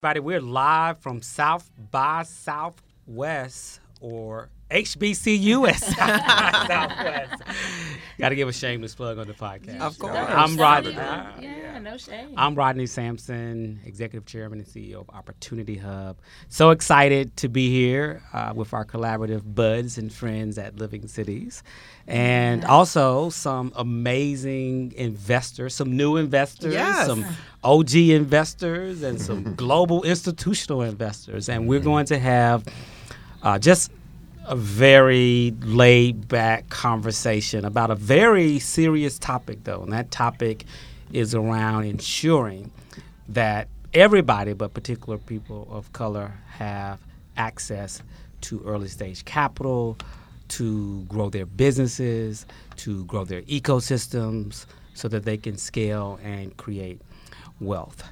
Everybody, we're live from South by Southwest or HBCU Southwest. Got to give a shameless plug on the podcast. Of course. I'm Rodney. Yeah, yeah, no shame. I'm Rodney Sampson, Executive Chairman and CEO of Opportunity Hub. So excited to be here uh, with our collaborative buds and friends at Living Cities. And also some amazing investors, some new investors, Yes. some OG investors, and some global institutional investors. And we're going to have uh, just a very laid back conversation about a very serious topic, though. And that topic is around ensuring that everybody, but particular people of color, have access to early stage capital, to grow their businesses, to grow their ecosystems, so that they can scale and create wealth.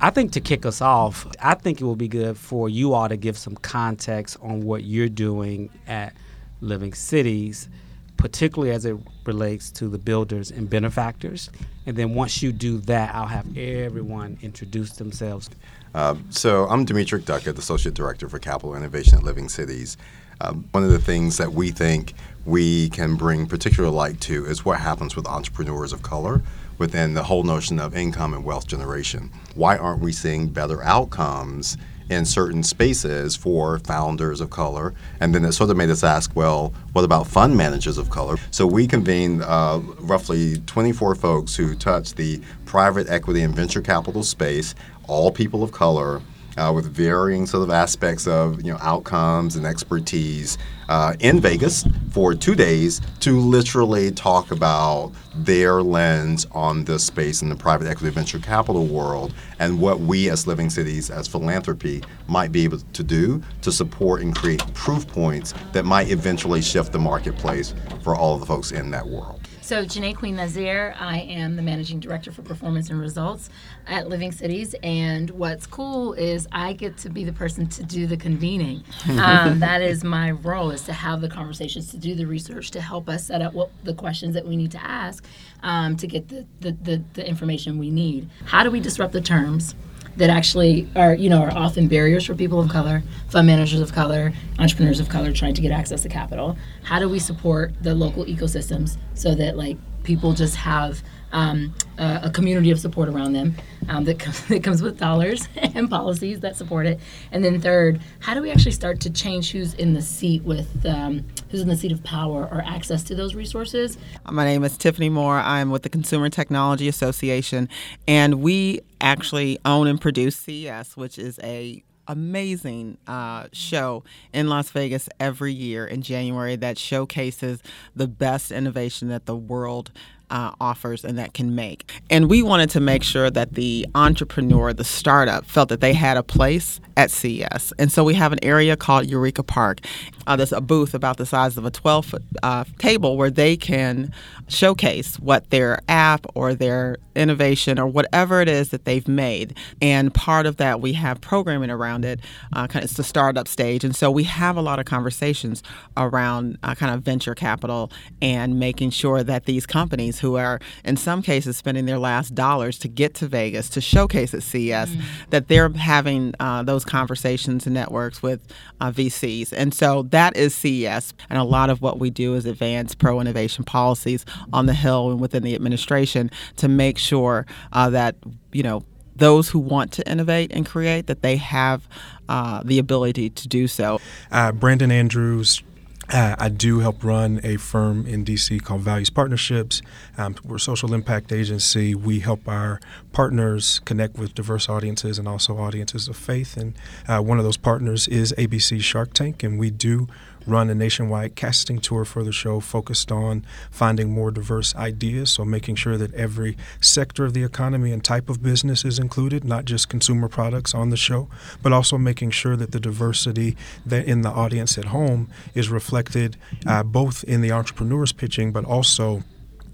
I think to kick us off, I think it will be good for you all to give some context on what you're doing at Living Cities, particularly as it relates to the builders and benefactors. And then once you do that, I'll have everyone introduce themselves. Uh, so I'm Dimitri Duckett, Associate Director for Capital Innovation at Living Cities. Um, one of the things that we think we can bring particular light to is what happens with entrepreneurs of color within the whole notion of income and wealth generation. Why aren't we seeing better outcomes in certain spaces for founders of color? And then it sort of made us ask, well, what about fund managers of color? So we convened uh, roughly 24 folks who touch the private equity and venture capital space, all people of color uh, with varying sort of aspects of you know outcomes and expertise uh, in Vegas for two days to literally talk about their lens on this space in the private equity venture capital world and what we as living cities as philanthropy might be able to do to support and create proof points that might eventually shift the marketplace for all of the folks in that world. So, Janae Queen Nazir, I am the Managing Director for Performance and Results at Living Cities. And what's cool is I get to be the person to do the convening. Um, that is my role, is to have the conversations, to do the research, to help us set up what the questions that we need to ask um, to get the, the, the, the information we need. How do we disrupt the terms? That actually are you know are often barriers for people of color, fund managers of color, entrepreneurs of color trying to get access to capital. How do we support the local ecosystems so that like people just have um, a, a community of support around them um, that, comes, that comes with dollars and policies that support it. And then third, how do we actually start to change who's in the seat with um, who's in the seat of power or access to those resources? My name is Tiffany Moore. I'm with the Consumer Technology Association, and we actually own and produce CES, which is a amazing uh, show in Las Vegas every year in January that showcases the best innovation that the world uh, offers and that can make. And we wanted to make sure that the entrepreneur, the startup, felt that they had a place at CES. And so we have an area called Eureka Park. Uh, there's a booth about the size of a 12 foot uh, table where they can showcase what their app or their innovation or whatever it is that they've made. And part of that, we have programming around it. Uh, kind of, it's the startup stage. And so we have a lot of conversations around uh, kind of venture capital and making sure that these companies who are, in some cases, spending their last dollars to get to Vegas to showcase at CES, that they're having uh, those conversations and networks with uh, VCs. And so that is CES. And a lot of what we do is advance pro innovation policies on the Hill and within the administration to make sure uh, that, you know, those who want to innovate and create that they have uh, the ability to do so. Uh, Brandon Andrews. Uh, I do help run a firm in DC called Values Partnerships. Um, we're a social impact agency. We help our partners connect with diverse audiences and also audiences of faith. And uh, one of those partners is ABC Shark Tank, and we do run a nationwide casting tour for the show focused on finding more diverse ideas. So, making sure that every sector of the economy and type of business is included, not just consumer products on the show, but also making sure that the diversity that in the audience at home is reflected uh, both in the entrepreneurs pitching, but also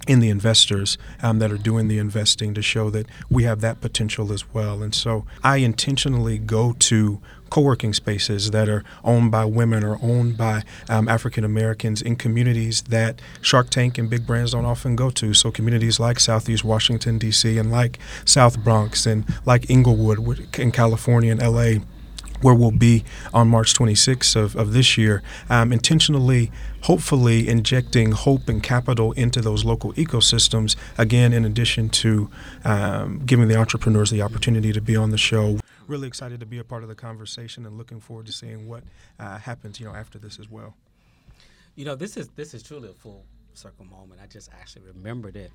in the investors um, that are doing the investing to show that we have that potential as well. And so I intentionally go to co-working spaces that are owned by women or owned by um, African Americans in communities that Shark Tank and big brands don't often go to. So communities like Southeast Washington D.C. and like South Bronx and like Inglewood in California and L.A where we'll be on March 26th of, of this year, um, intentionally, hopefully injecting hope and capital into those local ecosystems, again, in addition to um, giving the entrepreneurs the opportunity to be on the show. Really excited to be a part of the conversation and looking forward to seeing what uh, happens, you know, after this as well. You know, this is this is truly a full circle moment. I just actually remembered it.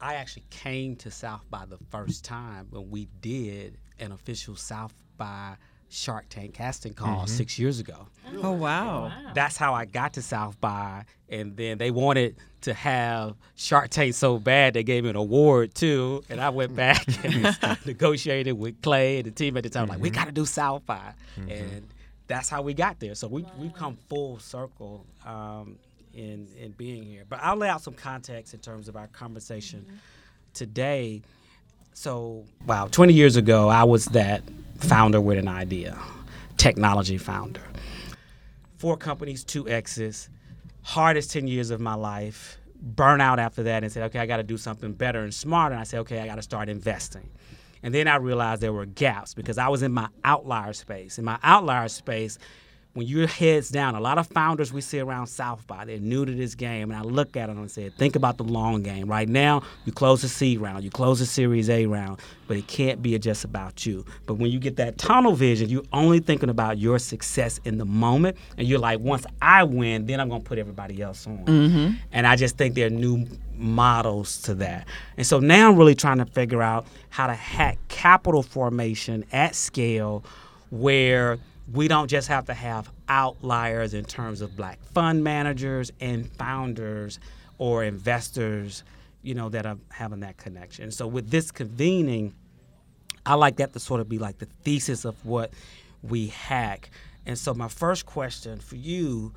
I actually came to South by the first time when we did an official South by Shark Tank casting call mm-hmm. six years ago. Oh wow. That's how I got to South by, and then they wanted to have Shark Tank so bad they gave me an award too, and I went back and negotiated with Clay and the team at the time. Mm-hmm. Like we mm-hmm. got to do South by, mm-hmm. and that's how we got there. So we wow. we've come full circle um, in in being here. But I'll lay out some context in terms of our conversation mm-hmm. today. So wow, 20 years ago, I was that founder with an idea, technology founder. Four companies, two exits, hardest 10 years of my life, burnout after that, and said, okay, I got to do something better and smarter. And I said, okay, I got to start investing. And then I realized there were gaps because I was in my outlier space. In my outlier space, when your head's down, a lot of founders we see around South by, they're new to this game. And I look at them and say, think about the long game. Right now, you close the seed round, you close the Series A round, but it can't be just about you. But when you get that tunnel vision, you're only thinking about your success in the moment. And you're like, once I win, then I'm going to put everybody else on. Mm-hmm. And I just think there are new models to that. And so now I'm really trying to figure out how to hack capital formation at scale where – we don't just have to have outliers in terms of black fund managers and founders or investors, you know, that are having that connection. So with this convening, I like that to sort of be like the thesis of what we hack. And so my first question for you,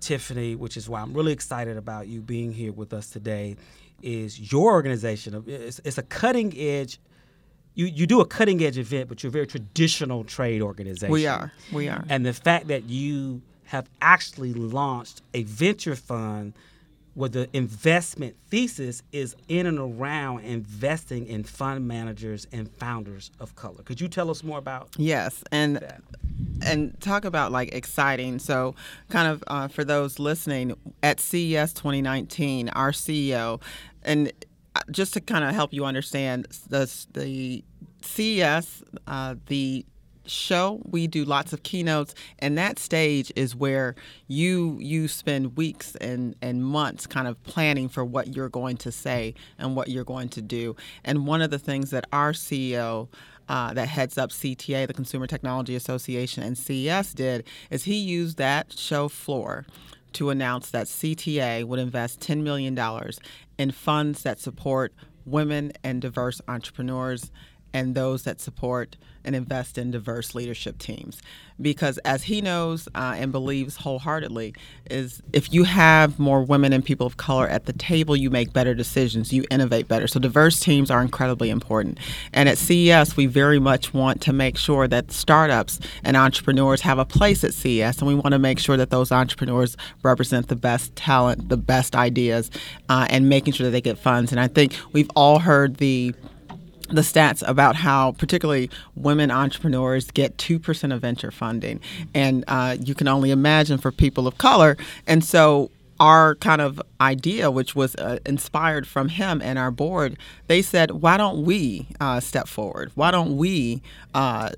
Tiffany, which is why I'm really excited about you being here with us today, is your organization. It's, it's a cutting edge you, you do a cutting edge event, but you're a very traditional trade organization. We are. We are. And the fact that you have actually launched a venture fund where the investment thesis is in and around investing in fund managers and founders of color. Could you tell us more about? Yes, and that? and talk about like exciting. So, kind of uh, for those listening, at CES 2019, our CEO and just to kind of help you understand the the CES, uh, the show we do lots of keynotes and that stage is where you you spend weeks and and months kind of planning for what you're going to say and what you're going to do. And one of the things that our ceo uh, that heads up CTA, the Consumer Technology Association, and CES did is he used that show floor to announce that CTA would invest $10 million in funds that support women and diverse entrepreneurs and those that support and invest in diverse leadership teams. Because as he knows uh, and believes wholeheartedly is if you have more women and people of color at the table you make better decisions you innovate better. So diverse teams are incredibly important. And at ces we very much want to make sure that startups and entrepreneurs have a place at ces and we want to make sure that those entrepreneurs represent the best talent the best ideas uh, and making sure that they get funds. And i think we've all heard the the stats about how particularly women entrepreneurs get 2% of venture funding and uh, you can only imagine for people of color and so our kind of idea, which was uh, inspired from him and our board, they said, why don't we uh, step forward? Why don't we uh,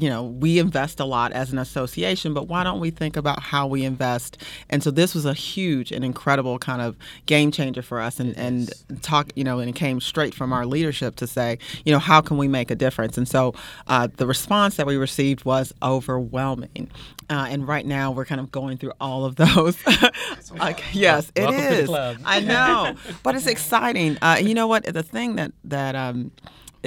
you know, we invest a lot as an association, but why don't we think about how we invest? And so this was a huge and incredible kind of game changer for us and, and talk, you know, and it came straight from our leadership to say, you know, how can we make a difference? And so uh, the response that we received was overwhelming. Uh, and right now we're kind of going through all of those. like, yes, it Welcome is. I know, but it's exciting. Uh, you know what? The thing that that um,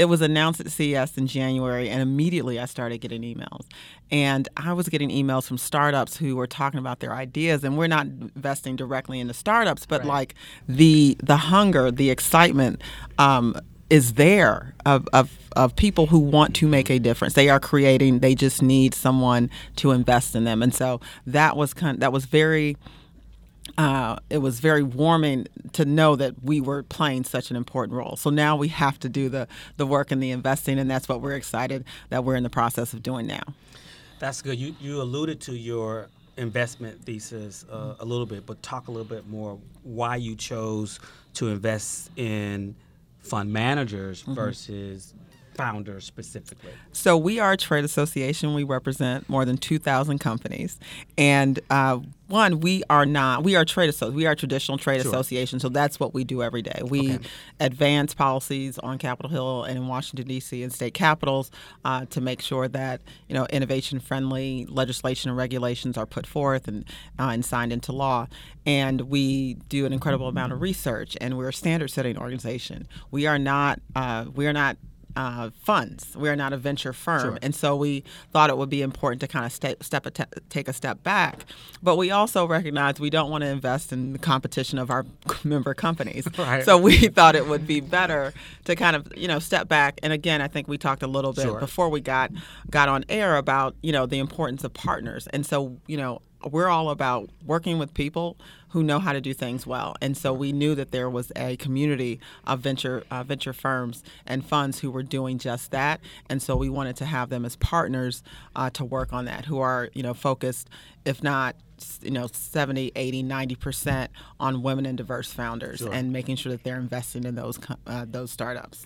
it was announced at CES in January, and immediately I started getting emails. And I was getting emails from startups who were talking about their ideas, and we're not investing directly into startups, but Right. like the the hunger, the excitement. Um, is there of, of, of people who want to make a difference. They are creating. They just need someone to invest in them, and so that was kind. that was very uh, it was very warming to know that we were playing such an important role. So now we have to do the the work and the investing, and that's what we're excited that we're in the process of doing now. That's good. You you alluded to your investment thesis uh, a little bit, but talk a little bit more why you chose to invest in fund managers versus founders specifically. So we are a trade association. We represent more than 2,000 companies, and uh, one, we are not. We are trade association. We are traditional trade Sure. association. So that's what we do every day. We Okay. advance policies on Capitol Hill and in Washington D.C. and state capitals uh, to make sure that you know innovation-friendly legislation and regulations are put forth and uh, and signed into law. And we do an incredible amount of research, and we're a standard-setting organization. We are not. Uh, we are not uh, funds. We are not a venture firm, Sure. and so we thought it would be important to kind of step, step a te- take a step back. But we also recognize we don't want to invest in the competition of our member companies. Right. So we thought it would be better to kind of you know step back. And again, I think we talked a little bit Sure. before we got got on air about you know the importance of partners. And so you know we're all about working with people who know how to do things well. And so we knew that there was a community of venture uh, venture firms and funds who were doing just that. And so we wanted to have them as partners uh, to work on that, who are you know focused, if not you know 70 80 90% on women and diverse founders Sure. and making sure that they're investing in those uh, those startups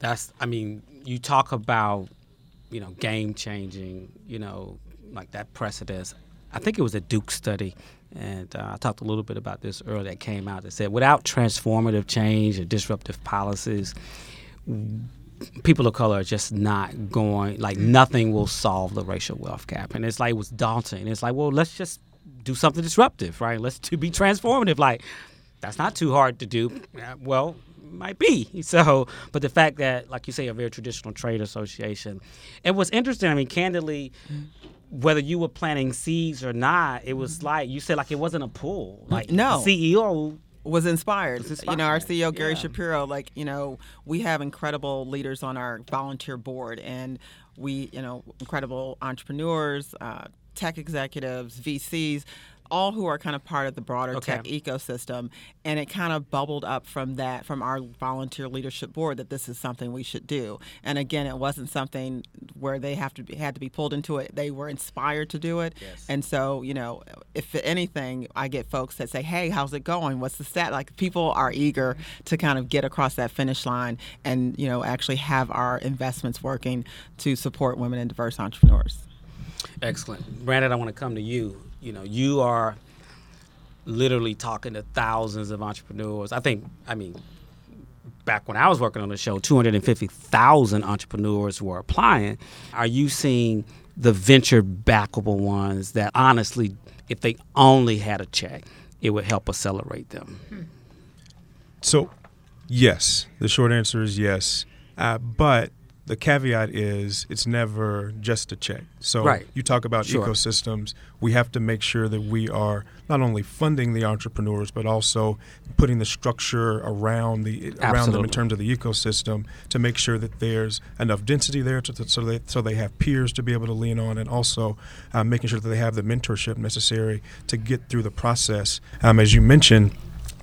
That's I mean, you talk about, you know, game changing, you know, like that precedence. I think it was a Duke study, and uh, I talked a little bit about this earlier that came out that said without transformative change and disruptive policies, people of color are just not going like nothing will solve the racial wealth gap. And it's like it was daunting. It's like well let's just do something disruptive right? Let's to be transformative. Like that's not too hard to do. Uh, well might be. So but the fact that like you say a very traditional trade association. And what's interesting i mean candidly whether you were planting seeds or not it was like you said like it wasn't a pull like No. the ceo was inspired. You know, our CEO Gary yeah. Shapiro, like you know, we have incredible leaders on our volunteer board, and we, you know, incredible entrepreneurs, uh, tech executives, VCs. All who are kind of part of the broader Okay. tech ecosystem, and it kind of bubbled up from that, from our volunteer leadership board, that this is something we should do. And again, it wasn't something where they have to be, had to be pulled into it; they were inspired to do it. Yes. And so, you know, if anything, I get folks that say, "Hey, how's it going? What's the stat?" Like people are eager to kind of get across that finish line and you know actually have our investments working to support women and diverse entrepreneurs. Excellent. Brandon, I want to come to you. You know, you are literally talking to thousands of entrepreneurs. I think, I mean, back when I was working on the show, 250,000 entrepreneurs were applying. Are you seeing the venture backable ones that honestly, if they only had a check, it would help accelerate them? So, yes, the short answer is yes. Uh, but the caveat is it's never just a check. So, Right. you talk about Sure. ecosystems. We have to make sure that we are not only funding the entrepreneurs, but also putting the structure around the around them in terms of the ecosystem to make sure that there's enough density there to, so they so they have peers to be able to lean on, and also uh, making sure that they have the mentorship necessary to get through the process. Um, as you mentioned,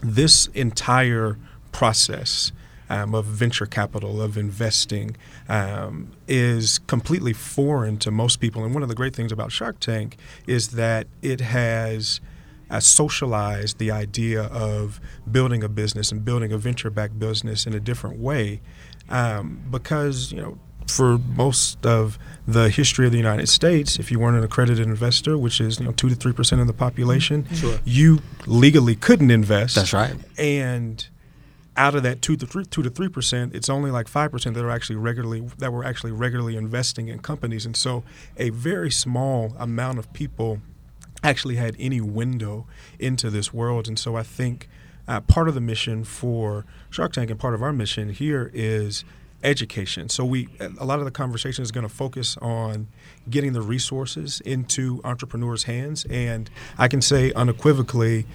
this entire process um, of venture capital, of investing, um, is completely foreign to most people. And one of the great things about Shark Tank is that it has uh, socialized the idea of building a business and building a venture backed business in a different way um, because, you know, for most of the history of the United States, if you weren't an accredited investor, which is you know two to three percent of the population, Sure. you legally couldn't invest. That's right. And out of that two to three, two to three percent, it's only like five percent that are actually regularly that were actually regularly investing in companies, and so a very small amount of people actually had any window into this world. And so I think uh, part of the mission for Shark Tank and part of our mission here is education. So we a lot of the conversation is going to focus on getting the resources into entrepreneurs' hands, and I can say unequivocally.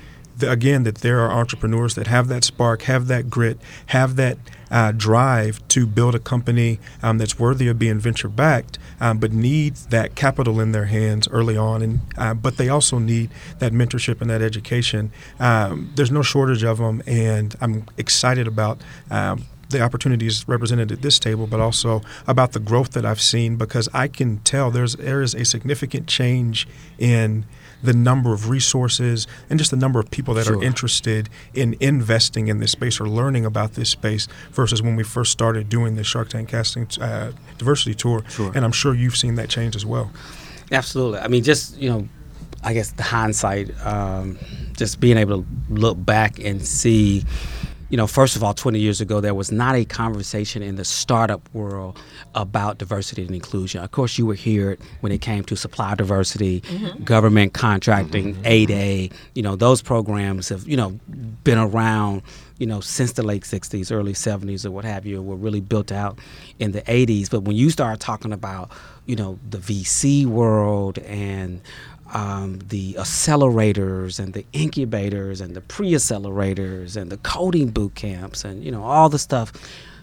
Again, that there are entrepreneurs that have that spark, have that grit, have that uh, drive to build a company um, that's worthy of being venture backed, um, but need that capital in their hands early on. And uh, but they also need that mentorship and that education. Um, there's no shortage of them, and I'm excited about um, the opportunities represented at this table, but also about the growth that I've seen because I can tell there's there is a significant change in the number of resources and just the number of people that Sure. are interested in investing in this space or learning about this space versus when we first started doing the Shark Tank casting uh, diversity tour. Sure. And I'm sure you've seen that change as well. Absolutely. I mean, just you know, I guess the hindsight, um, just being able to look back and see, you know, first of all, 20 years ago, there was not a conversation in the startup world about diversity and inclusion. Of course, you were here when it came to supply diversity, mm-hmm. government contracting, mm-hmm. 8A. You know, those programs have you know been around. You know, since the late '60s, early '70s, or what have you, were really built out in the '80s. But when you start talking about, you know, the VC world and um, the accelerators and the incubators and the pre-accelerators and the coding boot camps and you know all the stuff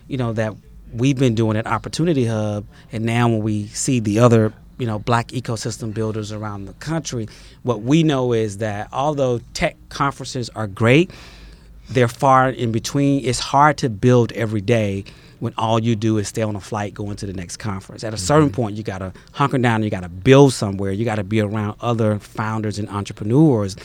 you know that we've been doing at opportunity hub and now when we see the other you know black ecosystem builders around the country what we know is that although tech conferences are great they're far in between. It's hard to build every day when all you do is stay on a flight going to the next conference. At a mm-hmm. certain point, you got to hunker down. You got to build somewhere. You got to be around other founders and entrepreneurs.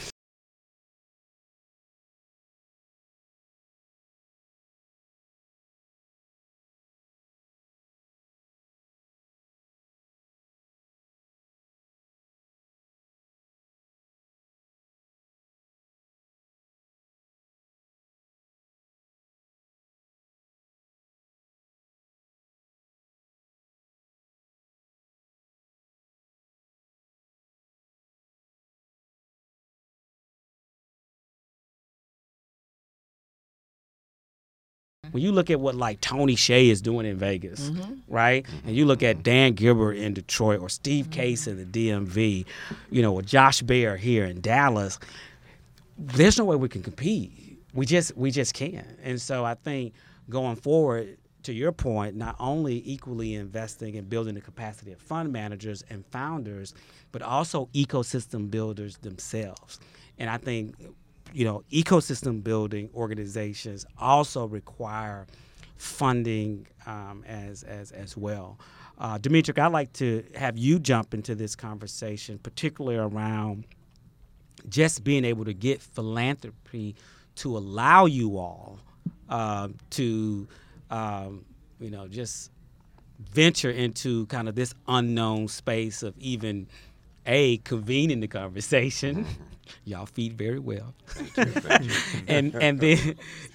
When you look at what like Tony Hsieh is doing in Vegas, mm-hmm. right? And you look at mm-hmm. Dan Gilbert in Detroit or Steve mm-hmm. Case in the DMV, you know, or Josh Baer here in Dallas, there's no way we can compete. We just we just can't. And so I think going forward, to your point, not only equally investing in building the capacity of fund managers and founders, but also ecosystem builders themselves. And I think you know, ecosystem building organizations also require funding um, as, as, as well. Uh, Dimitri, I'd like to have you jump into this conversation, particularly around just being able to get philanthropy to allow you all uh, to, um, you know, just venture into kind of this unknown space of even a convening the conversation. Y'all feed very well, and and then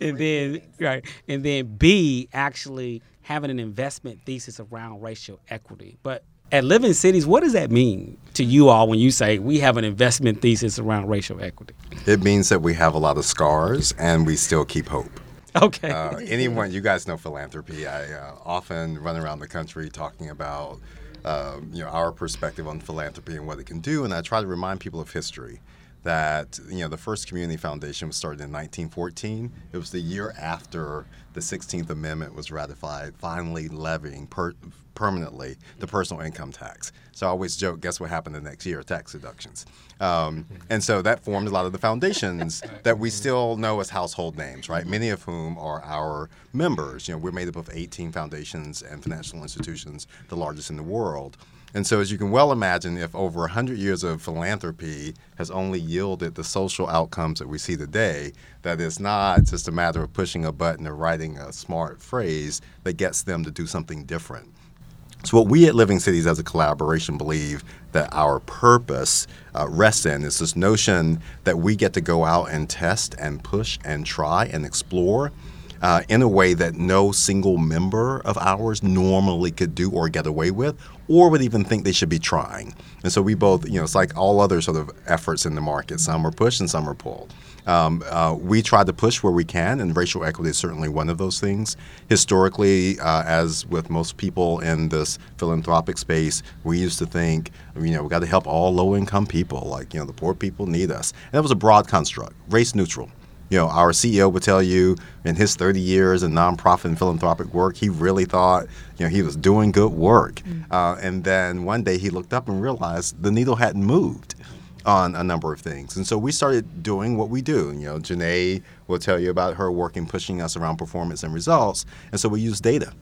and then right, and then B actually having an investment thesis around racial equity. But at Living Cities, what does that mean to you all when you say we have an investment thesis around racial equity? It means that we have a lot of scars and we still keep hope. Okay. Uh, anyone, you guys know philanthropy. I uh, often run around the country talking about um, you know our perspective on philanthropy and what it can do, and I try to remind people of history. That you know the first community foundation was started in 1914. It was the year after the 16th Amendment was ratified, finally levying per- permanently the personal income tax. So I always joke, guess what happened the next year? Tax deductions. Um, and so that formed a lot of the foundations that we still know as household names, right? Many of whom are our members. You know, we're made up of 18 foundations and financial institutions, the largest in the world. And so, as you can well imagine, if over 100 years of philanthropy has only yielded the social outcomes that we see today, that it's not just a matter of pushing a button or writing a smart phrase that gets them to do something different. So, what we at Living Cities as a collaboration believe that our purpose uh, rests in is this notion that we get to go out and test and push and try and explore uh, in a way that no single member of ours normally could do or get away with or would even think they should be trying. And so, we both, you know, it's like all other sort of efforts in the market some are pushed and some are pulled. Um, uh, we try to push where we can, and racial equity is certainly one of those things. Historically, uh, as with most people in this philanthropic space, we used to think, you know, we got to help all low-income people. Like, you know, the poor people need us, and that was a broad construct, race neutral. You know, our CEO would tell you in his 30 years in nonprofit and philanthropic work, he really thought, you know, he was doing good work. Mm-hmm. Uh, and then one day he looked up and realized the needle hadn't moved on a number of things. And so we started doing what we do. You know, Janae will tell you about her work in pushing us around performance and results. And so we use data.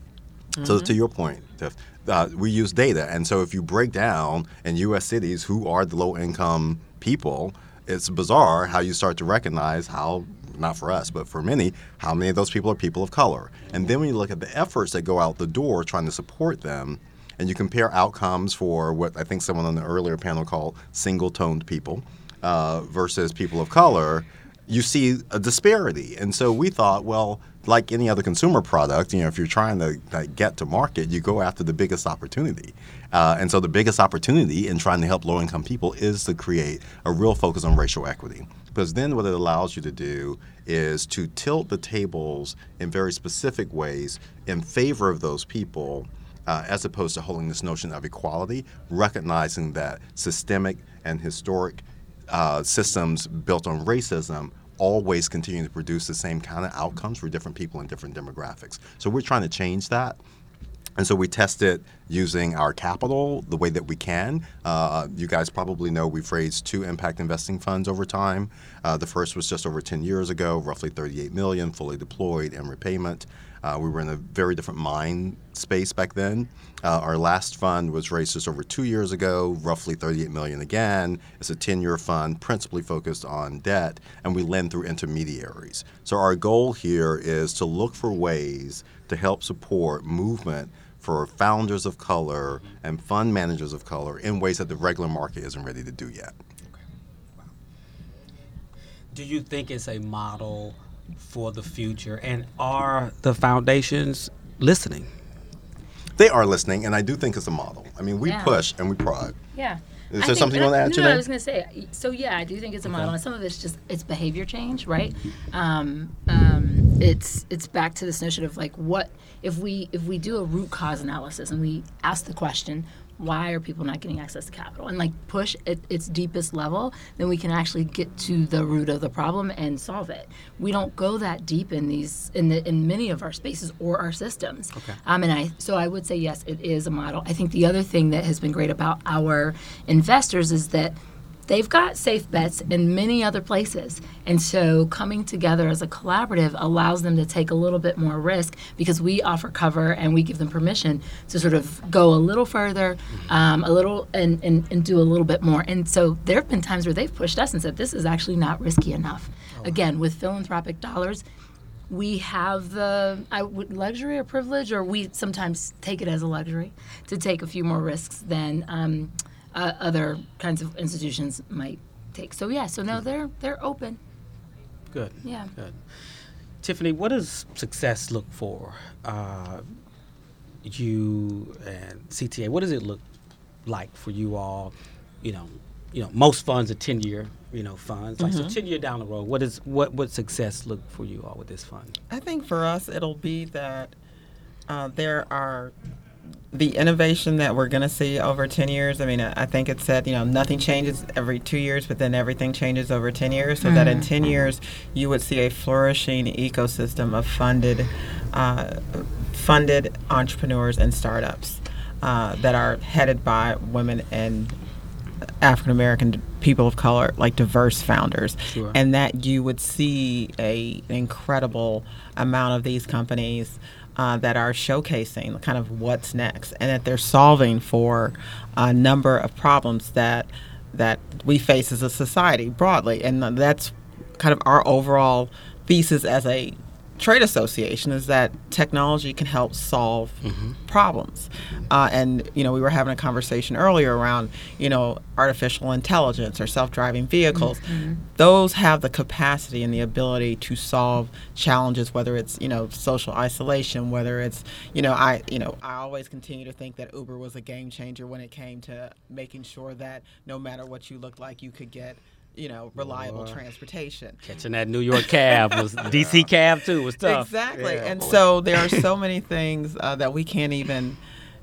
Mm-hmm. So to your point, Tiff, uh, we use data. And so if you break down in U.S. cities who are the low income people, it's bizarre how you start to recognize how not for us, but for many, how many of those people are people of color. And then when you look at the efforts that go out the door trying to support them, and you compare outcomes for what I think someone on the earlier panel called single toned people uh, versus people of color, you see a disparity. And so we thought, well, like any other consumer product, you know, if you're trying to like, get to market, you go after the biggest opportunity. Uh, and so the biggest opportunity in trying to help low income people is to create a real focus on racial equity. Because then what it allows you to do is to tilt the tables in very specific ways in favor of those people uh, as opposed to holding this notion of equality, recognizing that systemic and historic uh, systems built on racism always continue to produce the same kind of outcomes for different people in different demographics. So we're trying to change that. And so we test it using our capital the way that we can. Uh, you guys probably know we've raised two impact investing funds over time. Uh, the first was just over 10 years ago, roughly 38 million, fully deployed and repayment. Uh, we were in a very different mind space back then. Uh, our last fund was raised just over two years ago, roughly 38 million again. It's a 10-year fund, principally focused on debt, and we lend through intermediaries. So our goal here is to look for ways to help support movement for founders of color and fund managers of color in ways that the regular market isn't ready to do yet. Do you think it's a model for the future? And are the foundations listening? They are listening, and I do think it's a model. I mean, we yeah. push and we prod. Yeah. Is there something you want to add no, to that? No, I was going to say. So yeah, I do think it's a model, okay. and some of it's just it's behavior change, right? Um, um, it's it's back to this notion of like what if we if we do a root cause analysis and we ask the question, why are people not getting access to capital? And like push at its deepest level then we can actually get to the root of the problem and solve it. We don't go that deep in these in the in many of our spaces or our systems. Okay. um, and i so i would say yes it is a model. I think the other thing that has been great about our investors is that they've got safe bets in many other places. And so coming together as a collaborative allows them to take a little bit more risk because we offer cover and we give them permission to sort of go a little further, um, a little, and, and, and do a little bit more. And so there have been times where they've pushed us and said, this is actually not risky enough. Oh. Again, with philanthropic dollars, we have the I would, luxury or privilege, or we sometimes take it as a luxury to take a few more risks than um, uh, other kinds of institutions might take. So yeah, so no, they're they're open. Good. Yeah. Good. Tiffany, what does success look for uh, you and CTA? What does it look like for you all? You know, you know, most funds are ten year, you know, funds. Like mm-hmm. so, ten year down the road, what is what what success look for you all with this fund? I think for us, it'll be that uh, there are the innovation that we're going to see over 10 years, I mean, I think it said, you know, nothing changes every two years, but then everything changes over 10 years. So mm. that in 10 years, you would see a flourishing ecosystem of funded, uh, funded entrepreneurs and startups uh, that are headed by women and African American people of color, like diverse founders, sure. and that you would see a an incredible amount of these companies uh, that are showcasing kind of what's next, and that they're solving for a number of problems that that we face as a society broadly, and that's kind of our overall thesis as a trade association is that technology can help solve mm-hmm. problems. Uh, and, you know, we were having a conversation earlier around, you know, artificial intelligence or self driving vehicles. Mm-hmm. Those have the capacity and the ability to solve challenges, whether it's, you know, social isolation, whether it's, you know, I, you know, I always continue to think that Uber was a game changer when it came to making sure that no matter what you looked like, you could get you know reliable Boy. transportation. Catching that New York cab was DC cab too was tough. Exactly. Yeah. And so there are so many things uh, that we can't even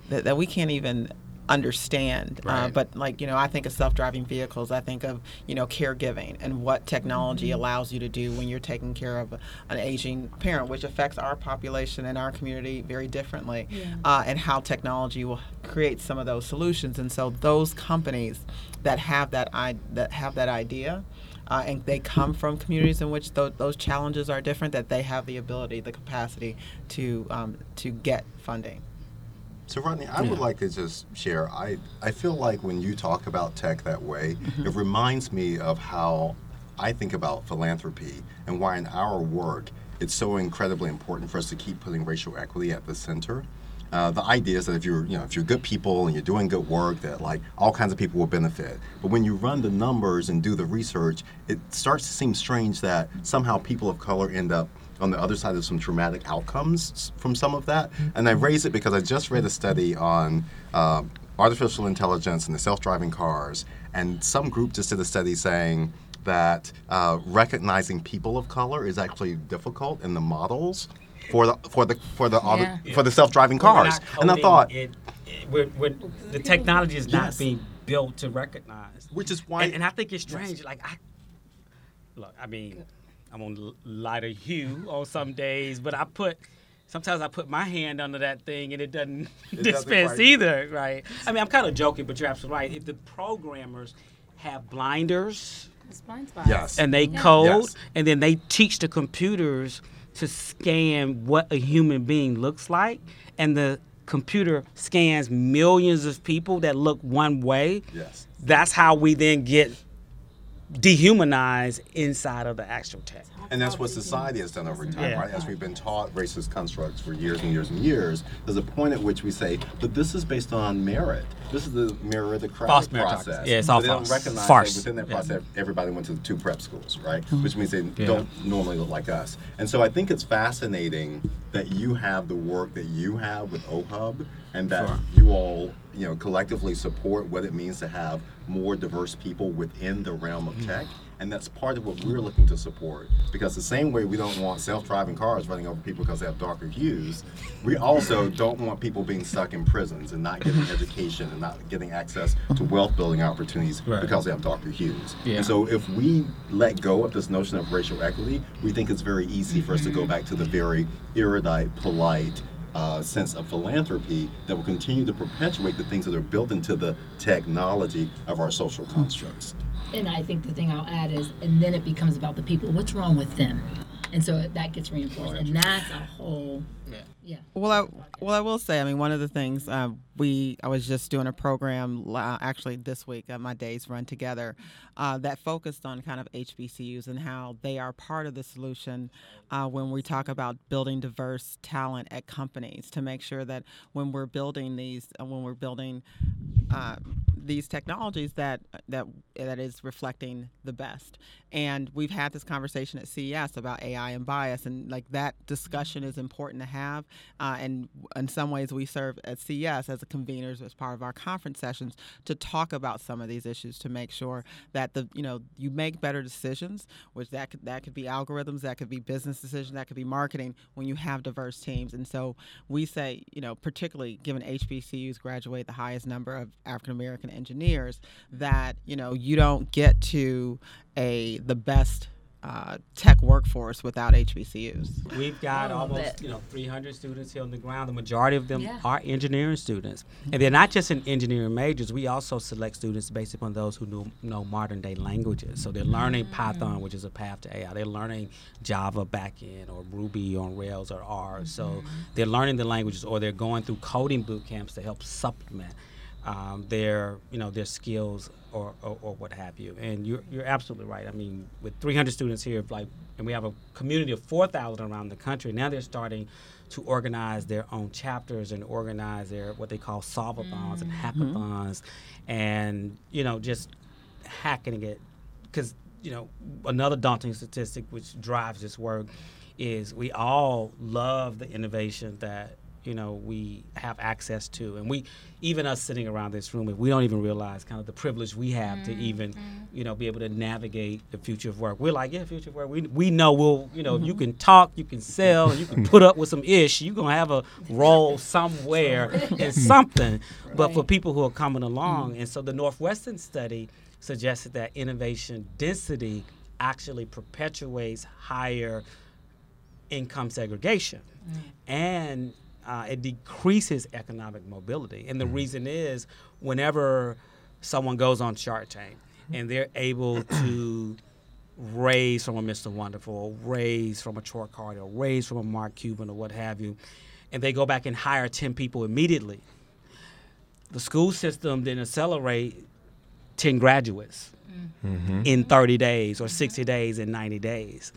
that, that we can't even understand. Uh, but like you know, I think of self-driving vehicles. I think of you know caregiving and what technology Mm-hmm. allows you to do when you're taking care of an aging parent, which affects our population and our community very differently, uh, and how technology will create some of those solutions. And so those companies that have that I- that have that idea uh, and they come from communities in which tho- those challenges are different, that they have the ability, the capacity to um, to get funding. So Rodney, I would like to just share. I I feel like when you talk about tech that way, it reminds me of how I think about philanthropy and why in our work it's so incredibly important for us to keep putting racial equity at the center. Uh, the idea is that if you're, you know, if you're good people and you're doing good work, that like all kinds of people will benefit. But when you run the numbers and do the research, it starts to seem strange that somehow people of color end up on the other side of some traumatic outcomes from some of that. And I raise it because I just read a study on uh, artificial intelligence and the self-driving cars, and some group just did a study saying that uh, recognizing people of color is actually difficult in the models for the for the for the auto, Yeah. for the self-driving But we're cars. not And I thought, it, it- we're, we're, the technology is not Yes. being built to recognize. which is why. and, and I think it's strange. Like I look, I mean, I'm on l- lighter hue on some days, but I put sometimes I put my hand under that thing and it doesn't doesn't dispense either, right? I mean, I'm kind of joking, but you're absolutely right. If the programmers have blinders It's blind spots. Yes. and they Yeah. code Yes. and then they teach the computers to scan what a human being looks like and the computer scans millions of people that look one way yes. that's how we then get dehumanized inside of the actual tech And that's what society has done over time, Yeah. right? As we've been taught racist constructs for years and years and years, there's a point at which we say, but this is based on merit. This is the meritocratic False meritocracy. process. Yeah, it's all but they false. don't recognize Farce. that within that Yeah. process, everybody went to the two prep schools, right? Which means they Yeah. don't normally look like us. And so I think it's fascinating that you have the work that you have with OHUB and that Sure. you all, you know, collectively support what it means to have more diverse people within the realm Mm-hmm. of tech. And that's part of what we're looking to support. Because the same way we don't want self-driving cars running over people because they have darker hues, we also don't want people being stuck in prisons and not getting education and not getting access to wealth building opportunities Right. because they have darker hues. Yeah. And so if we let go of this notion of racial equity, we think it's very easy for us to go back to the very erudite, polite, uh, sense of philanthropy that will continue to perpetuate the things that are built into the technology of our social constructs. And I think the thing I'll add is, and then it becomes about the people. What's wrong with them? And so that gets reinforced, and that's a whole. Yeah. Well, I well I will say, I mean, one of the things um, we I was just doing a program la- actually this week. Uh, my days run together uh, that focused on kind of HBCUs and how they are part of the solution uh, when we talk about building diverse talent at companies to make sure that when we're building these, uh, when we're building uh, these technologies that that that is reflecting the best. And we've had this conversation at CES about AI and bias, and like that discussion is important to have. Uh, and in some ways, we serve at CES as a conveners as part of our conference sessions to talk about some of these issues to make sure that the you know you make better decisions, which that could that could be algorithms, that could be business decisions, that could be marketing when you have diverse teams. And so we say, you know, particularly given HBCUs graduate the highest number of African American engineers, that you know you don't get to a the best uh, tech workforce without HBCUs. We've got almost it. you know 300 students here on the ground. The majority of them Yeah. are engineering students, and they're not just in engineering majors. We also select students based upon those who know, know modern day languages. So they're learning Python, which is a path to AI. They're learning Java backend or Ruby on Rails or R. So they're learning the languages, or they're going through coding boot camps to help supplement um, their you know their skills or, or, or what have you. And you're, you're absolutely right. I mean, with 300 students here, like, and we have a community of 4,000 around the country. Now they're starting to organize their own chapters and organize their what they call solvathons and hackathons, and you know just hacking it because you know another daunting statistic which drives this work is we all love the innovation that you know we have access to. And we even us sitting around this room if we don't even realize kind of the privilege we have to mm-hmm. even mm-hmm. you know be able to navigate the future of work. We're like yeah future of work. We, we know we'll you know you mm-hmm. can talk you can sell you can put up with some ish. You're gonna have a role somewhere in something. But for people who are coming along and so the northwestern study suggested that innovation density actually perpetuates higher income segregation. Mm. And uh, it decreases economic mobility. And the mm-hmm. reason is whenever someone goes on Shark Tank and they're able to raise from a Mr. Wonderful, raise from a Troy Carter, or raise from a Mark Cuban, or what have you, and they go back and hire 10 people immediately, the school system then accelerate 10 graduates mm-hmm. in 30 days or mm-hmm. 60 days in 90 days.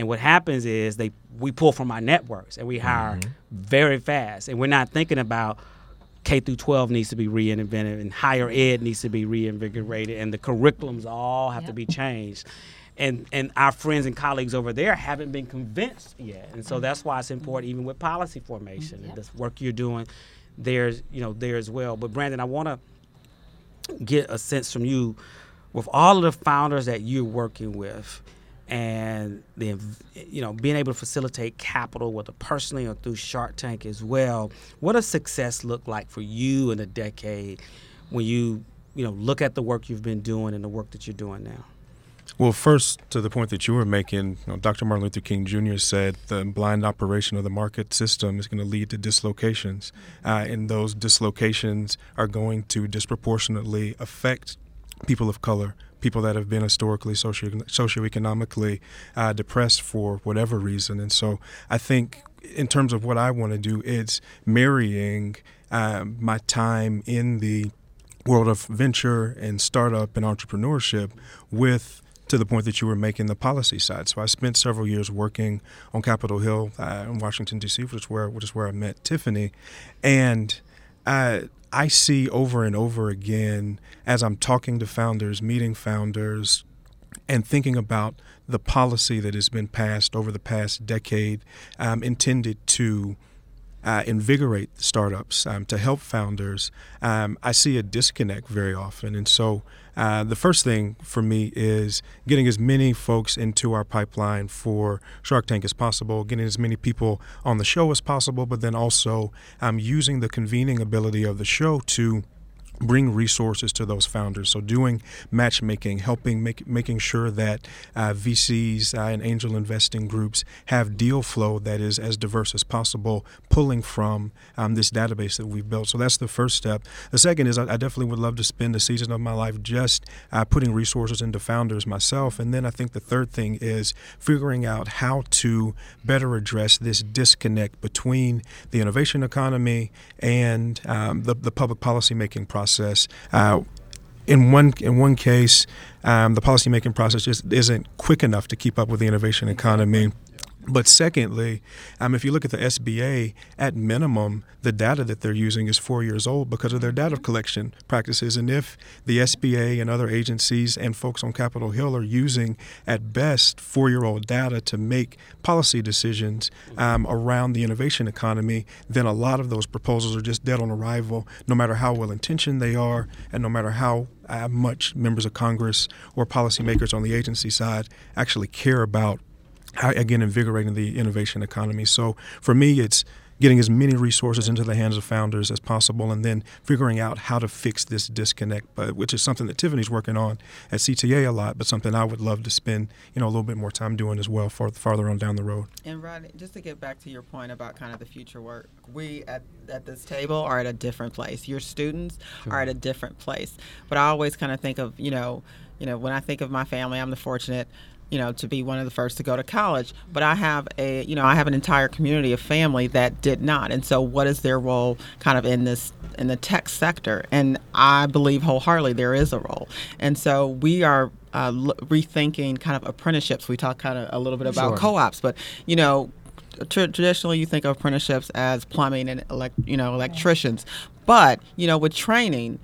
And what happens is they we pull from our networks and we hire mm-hmm. very fast. And we're not thinking about K through 12 needs to be reinvented and higher ed needs to be reinvigorated and the curriculums all have to be changed. And and our friends and colleagues over there haven't been convinced yet. And so mm-hmm. that's why it's mm-hmm. important even with policy formation and Yep. this work you're doing there's you know there as well. But Brandon, I want to get a sense from you with all of the founders that you're working with and the you know being able to facilitate capital whether personally or through Shark Tank as well what does success look like for you in a decade when you you know look at the work you've been doing and the work that you're doing now Well, first, to the point that you were making, you know, Dr. Martin Luther King Jr. said the blind operation of the market system is going to lead to dislocations. Uh, and those dislocations are going to disproportionately affect people of color, people that have been historically socio- socioeconomically uh, depressed for whatever reason. And so I think, in terms of what I want to do, it's marrying um, my time in the world of venture and startup and entrepreneurship with to the point that you were making the policy side. So I spent several years working on Capitol Hill uh, in Washington D.C., which is where which is where I met Tiffany, and I I see over and over again as I'm talking to founders, meeting founders, and thinking about the policy that has been passed over the past decade, um, intended to uh, invigorate startups, um, to help founders, um, I see a disconnect very often. And so uh, the first thing for me is getting as many folks into our pipeline for Shark Tank as possible, getting as many people on the show as possible, but then also um, using the convening ability of the show to bring resources to those founders. So doing matchmaking, helping make making sure that uh, VCs uh, and angel investing groups have deal flow that is as diverse as possible, pulling from um, this database that we've built. So that's the first step. The second is I, I definitely would love to spend a season of my life just uh, putting resources into founders myself. And then I think the third thing is figuring out how to better address this disconnect between the innovation economy and um, the, the public policy making process. Uh, in one in one case, um, the policymaking process just isn't quick enough to keep up with the innovation economy. But secondly, um, if you look at the SBA, at minimum, the data that they're using is four years old because of their data collection practices. And if the SBA and other agencies and folks on Capitol Hill are using, at best, four year old data to make policy decisions um, around the innovation economy, then a lot of those proposals are just dead on arrival, no matter how well intentioned they are, and no matter how uh, much members of Congress or policymakers on the agency side actually care about how, again invigorating the innovation economy. So for me, it's getting as many resources into the hands of founders as possible, and then figuring out how to fix this disconnect, but which is something that Tiffany's working on at CTA a lot, but something I would love to spend you know a little bit more time doing as well, far, farther on down the road. And Rodney, just to get back to your point about kind of the future work, we at, at this table are at a different place. Your students are at a different place. But I always kind of think of, you know, you know, when I think of my family, I'm the fortunate, you know, to be one of the first to go to college. But I have a, you know, I have an entire community of family that did not. And so what is their role kind of in this in the tech sector? And I believe wholeheartedly there is a role. And so we are uh, l- rethinking kind of apprenticeships. We talked kind of a little bit about Sure. co-ops, but you know, tra- traditionally you think of apprenticeships as plumbing and elect, you know electricians, but you know with training,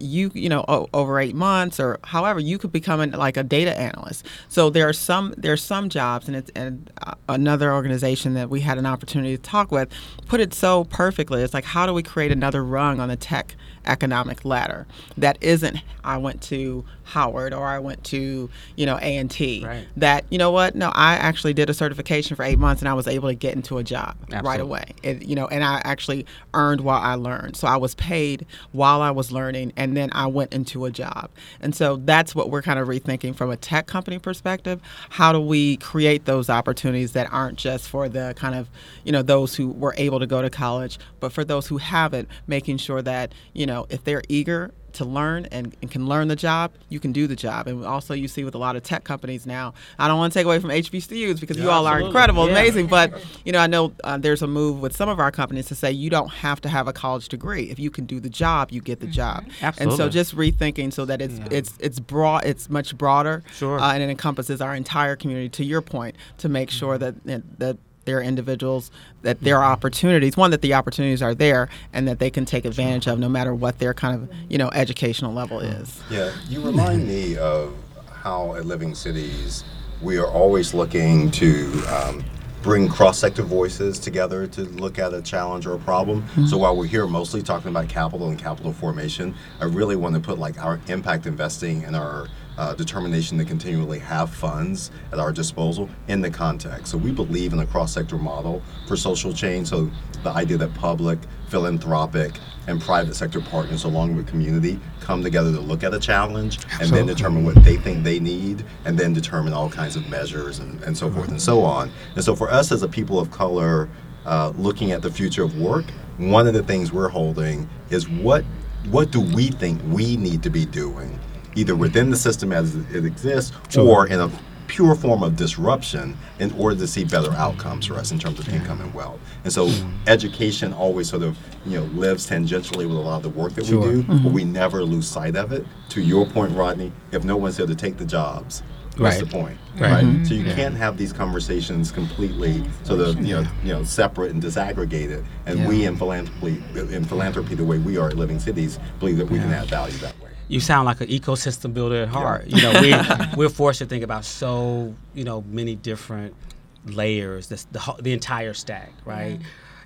you you know o- over eight months or however you could become an, like a data analyst. So there are some there are some jobs and it's and uh, another organization that we had an opportunity to talk with put it so perfectly. It's like how do we create another rung on the tech economic ladder. That isn't I went to Howard or I went to you know A and T. Right. that you know what? No I actually did a certification for eight months and I was able to get into a job right away. It, you know and I actually earned while I learned. So I was paid while I was learning and then I went into a job. And so that's what we're kind of rethinking from a tech company perspective. How do we create those opportunities that aren't just for the kind of you know those who were able to go to college but for those who haven't making sure that you know if they're eager to learn and, and can learn the job, you can do the job. And also, you see with a lot of tech companies now. I don't want to take away from HBCUs because you all are incredible, Yeah. amazing. But you know, I know uh, there's a move with some of our companies to say you don't have to have a college degree. If you can do the job, you get the job. Absolutely. And so, just rethinking so that it's it's it's broad, it's much broader, Sure. uh, and it encompasses our entire community. To your point, to make sure that that there are individuals that there are opportunities one that the opportunities are there and that they can take advantage of no matter what their kind of you know educational level is. Yeah, you remind me of how at Living Cities we are always looking to um, bring cross-sector voices together to look at a challenge or a problem. So while we're here mostly talking about capital and capital formation, I really want to put like our impact investing and our uh, determination to continually have funds at our disposal in the context. So we believe in a cross-sector model for social change. So the idea that public, philanthropic, and private sector partners, along with community, come together to look at a challenge and then determine what they think they need, and then determine all kinds of measures and, and so forth and so on. And so for us as a people of color, uh, looking at the future of work, one of the things we're holding is what what do we think we need to be doing, either within the system as it exists or in a pure form of disruption in order to see better outcomes for us in terms of income and wealth. And so education always sort of, you know, lives tangentially with a lot of the work that we do, but mm-hmm. we never lose sight of it. To your point, Rodney, if no one's there to take the jobs, what's the point? Right. Right. Mm-hmm. So you can't have these conversations completely sort of, you know, you know, separate and disaggregated. And we in philanthropy in philanthropy the way we are at Living Cities believe that we can add value that. You sound like an ecosystem builder at heart. You know, we we're forced to think about so you know many different layers, this, the the entire stack, right?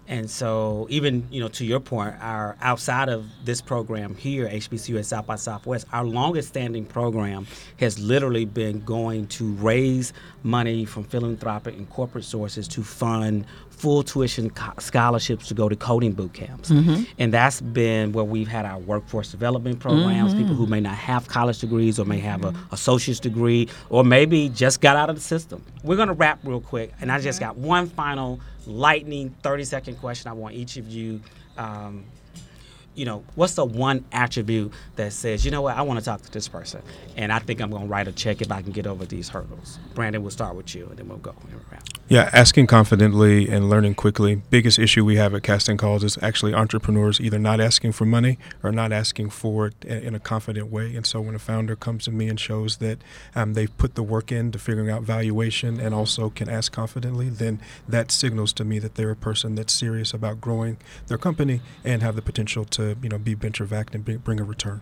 And so, even you know, to your point, our outside of this program here, HBCU at South by Southwest, our longest standing program has literally been going to raise money from philanthropic and corporate sources to fund full tuition co- scholarships to go to coding boot camps, mm-hmm. and that's been where we've had our workforce development programs. Mm-hmm. People who may not have college degrees or may have a associate's degree or maybe just got out of the system. We're gonna wrap real quick, and I just got one final lightning 30 second question. I want each of you. Um, you know, what's the one attribute that says, you know what, I want to talk to this person, and I think I'm going to write a check if I can get over these hurdles. Brandon, we'll start with you, and then we'll go. wrap. Yeah, asking confidently and learning quickly. Biggest issue we have at casting calls is actually entrepreneurs either not asking for money or not asking for it in in a confident way. And so when a founder comes to me and shows that um, they've put the work into figuring out valuation and also can ask confidently, then that signals to me that they're a person that's serious about growing their company and have the potential to you know be venture backed and bring, bring a return.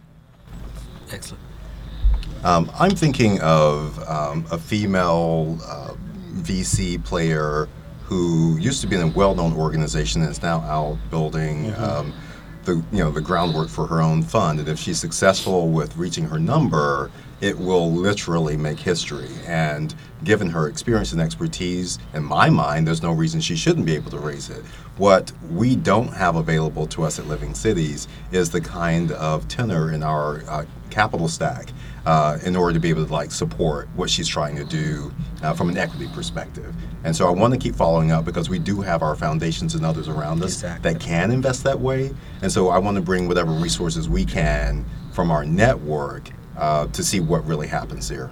Excellent. Um, I'm thinking of um, a female uh, VC player who used to be in a well-known organization and is now out building um, the you know the groundwork for her own fund. And if she's successful with reaching her number, it will literally make history. And given her experience and expertise, in my mind, there's no reason she shouldn't be able to raise it. What we don't have available to us at Living Cities is the kind of tenor in our uh, capital stack uh, in order to be able to like support what she's trying to do uh, from an equity perspective. And so I want to keep following up because we do have our foundations and others around us Exactly. that can invest that way. And so I want to bring whatever resources we can from our network uh, to see what really happens here.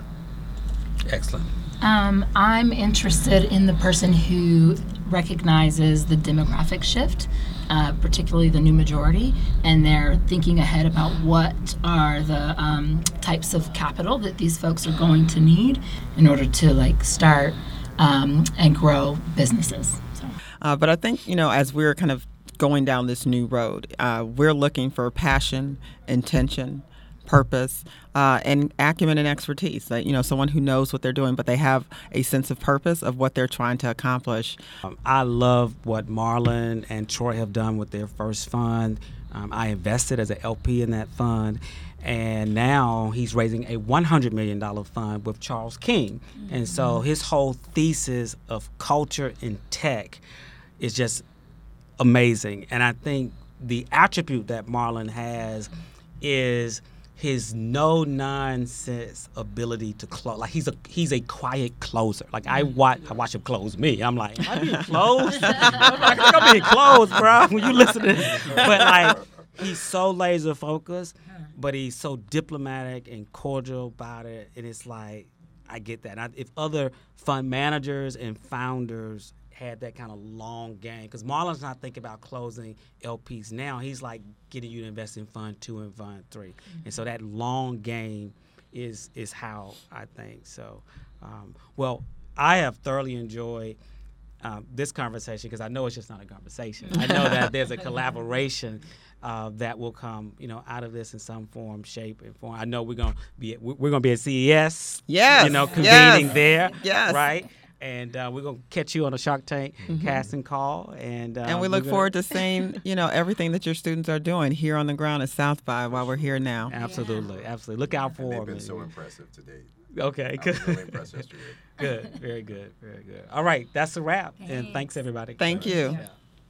Excellent. Um, I'm interested in the person who recognizes the demographic shift, uh, particularly the new majority, and they're thinking ahead about what are the um, types of capital that these folks are going to need in order to like start um, and grow businesses. So. Uh, but I think, you know, as we're kind of going down this new road, uh, we're looking for passion, intention, purpose, uh, and acumen and expertise. That you know, someone who knows what they're doing, but they have a sense of purpose of what they're trying to accomplish. Um, I love what Marlon and Troy have done with their first fund. Um, I invested as an LP in that fund, and now he's raising a $100 million fund with Charles King. And so his whole thesis of culture and tech is just amazing. And I think the attribute that Marlon has is his no nonsense ability to close. Like he's a he's a quiet closer. Like I mm. watch I watch him close me. I'm like, am I being closed? I'm like, I'm being closed, bro. When you listen to this, but like he's so laser focused, but he's so diplomatic and cordial about it. And it's like I get that. And I, if other fund managers and founders had that kind of long game, because Marlon's not thinking about closing LPs now. He's like getting you to invest in fund two and fund 3 and so that long game is is how I think. So, um, well, I have thoroughly enjoyed. Um, this conversation because I know it's just not a conversation. I know that there's a collaboration uh, that will come, you know, out of this in some form, shape, and form. I know we're gonna be at, we're gonna be at CES, Yes, you know, convening yes, there, yes. right, and uh, we're gonna catch you on a Shark Tank casting call, and uh, And we look gonna- forward to seeing, you know, everything that your students are doing here on the ground at South by while we're here now. Absolutely, absolutely. Look out for They've them. been so impressive to date. okay, good, really impressed yesterday. good, very good, very good. All right, that's a wrap, and thanks everybody. Thank you. Yeah.